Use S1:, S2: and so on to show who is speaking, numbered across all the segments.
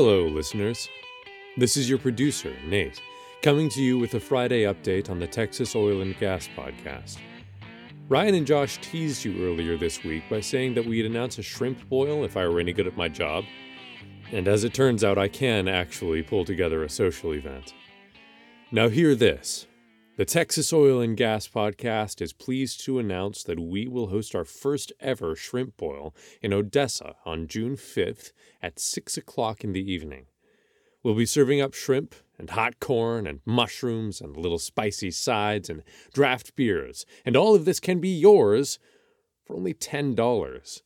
S1: listeners. This is your producer, Nate, coming to you with a Friday update on the Texas Oil and Gas Podcast. Ryan and Josh teased you earlier this week by saying that we'd announce a shrimp boil if I were any good at my job. And as it turns out, I can actually pull together a social event. Now, hear this the Texas Oil and Gas Podcast is pleased to announce that we will host our first ever shrimp boil in Odessa on June 5th at 6 o'clock in the evening. We'll be serving up shrimp and hot corn and mushrooms and little spicy sides and draft beers, and all of this can be yours for only $10.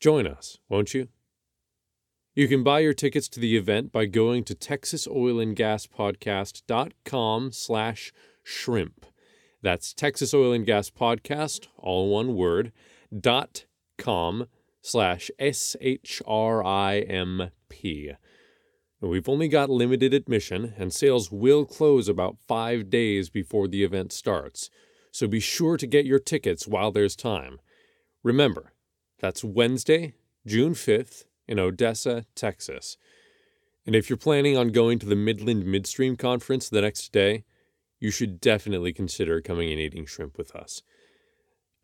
S1: Join us, won't you? You can buy your tickets to the event by going to texasoilandgaspodcast.com slash shrimp. That's Texas Oil and Gas Podcast, all one word, dot com slash S-H-R-I-M-P. We've only got limited admission, and sales will close about five days before the event starts, so be sure to get your tickets while there's time. Remember, that's Wednesday, June 5th, in Odessa, Texas. And if you're planning on going to the Midland Midstream Conference the next day, you should definitely consider coming and eating shrimp with us.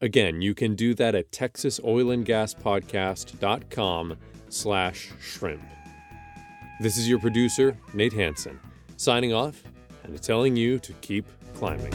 S1: Again, you can do that at texasoilandgaspodcast.com slash shrimp. This is your producer, Nate Hanson, signing off and telling you to keep climbing.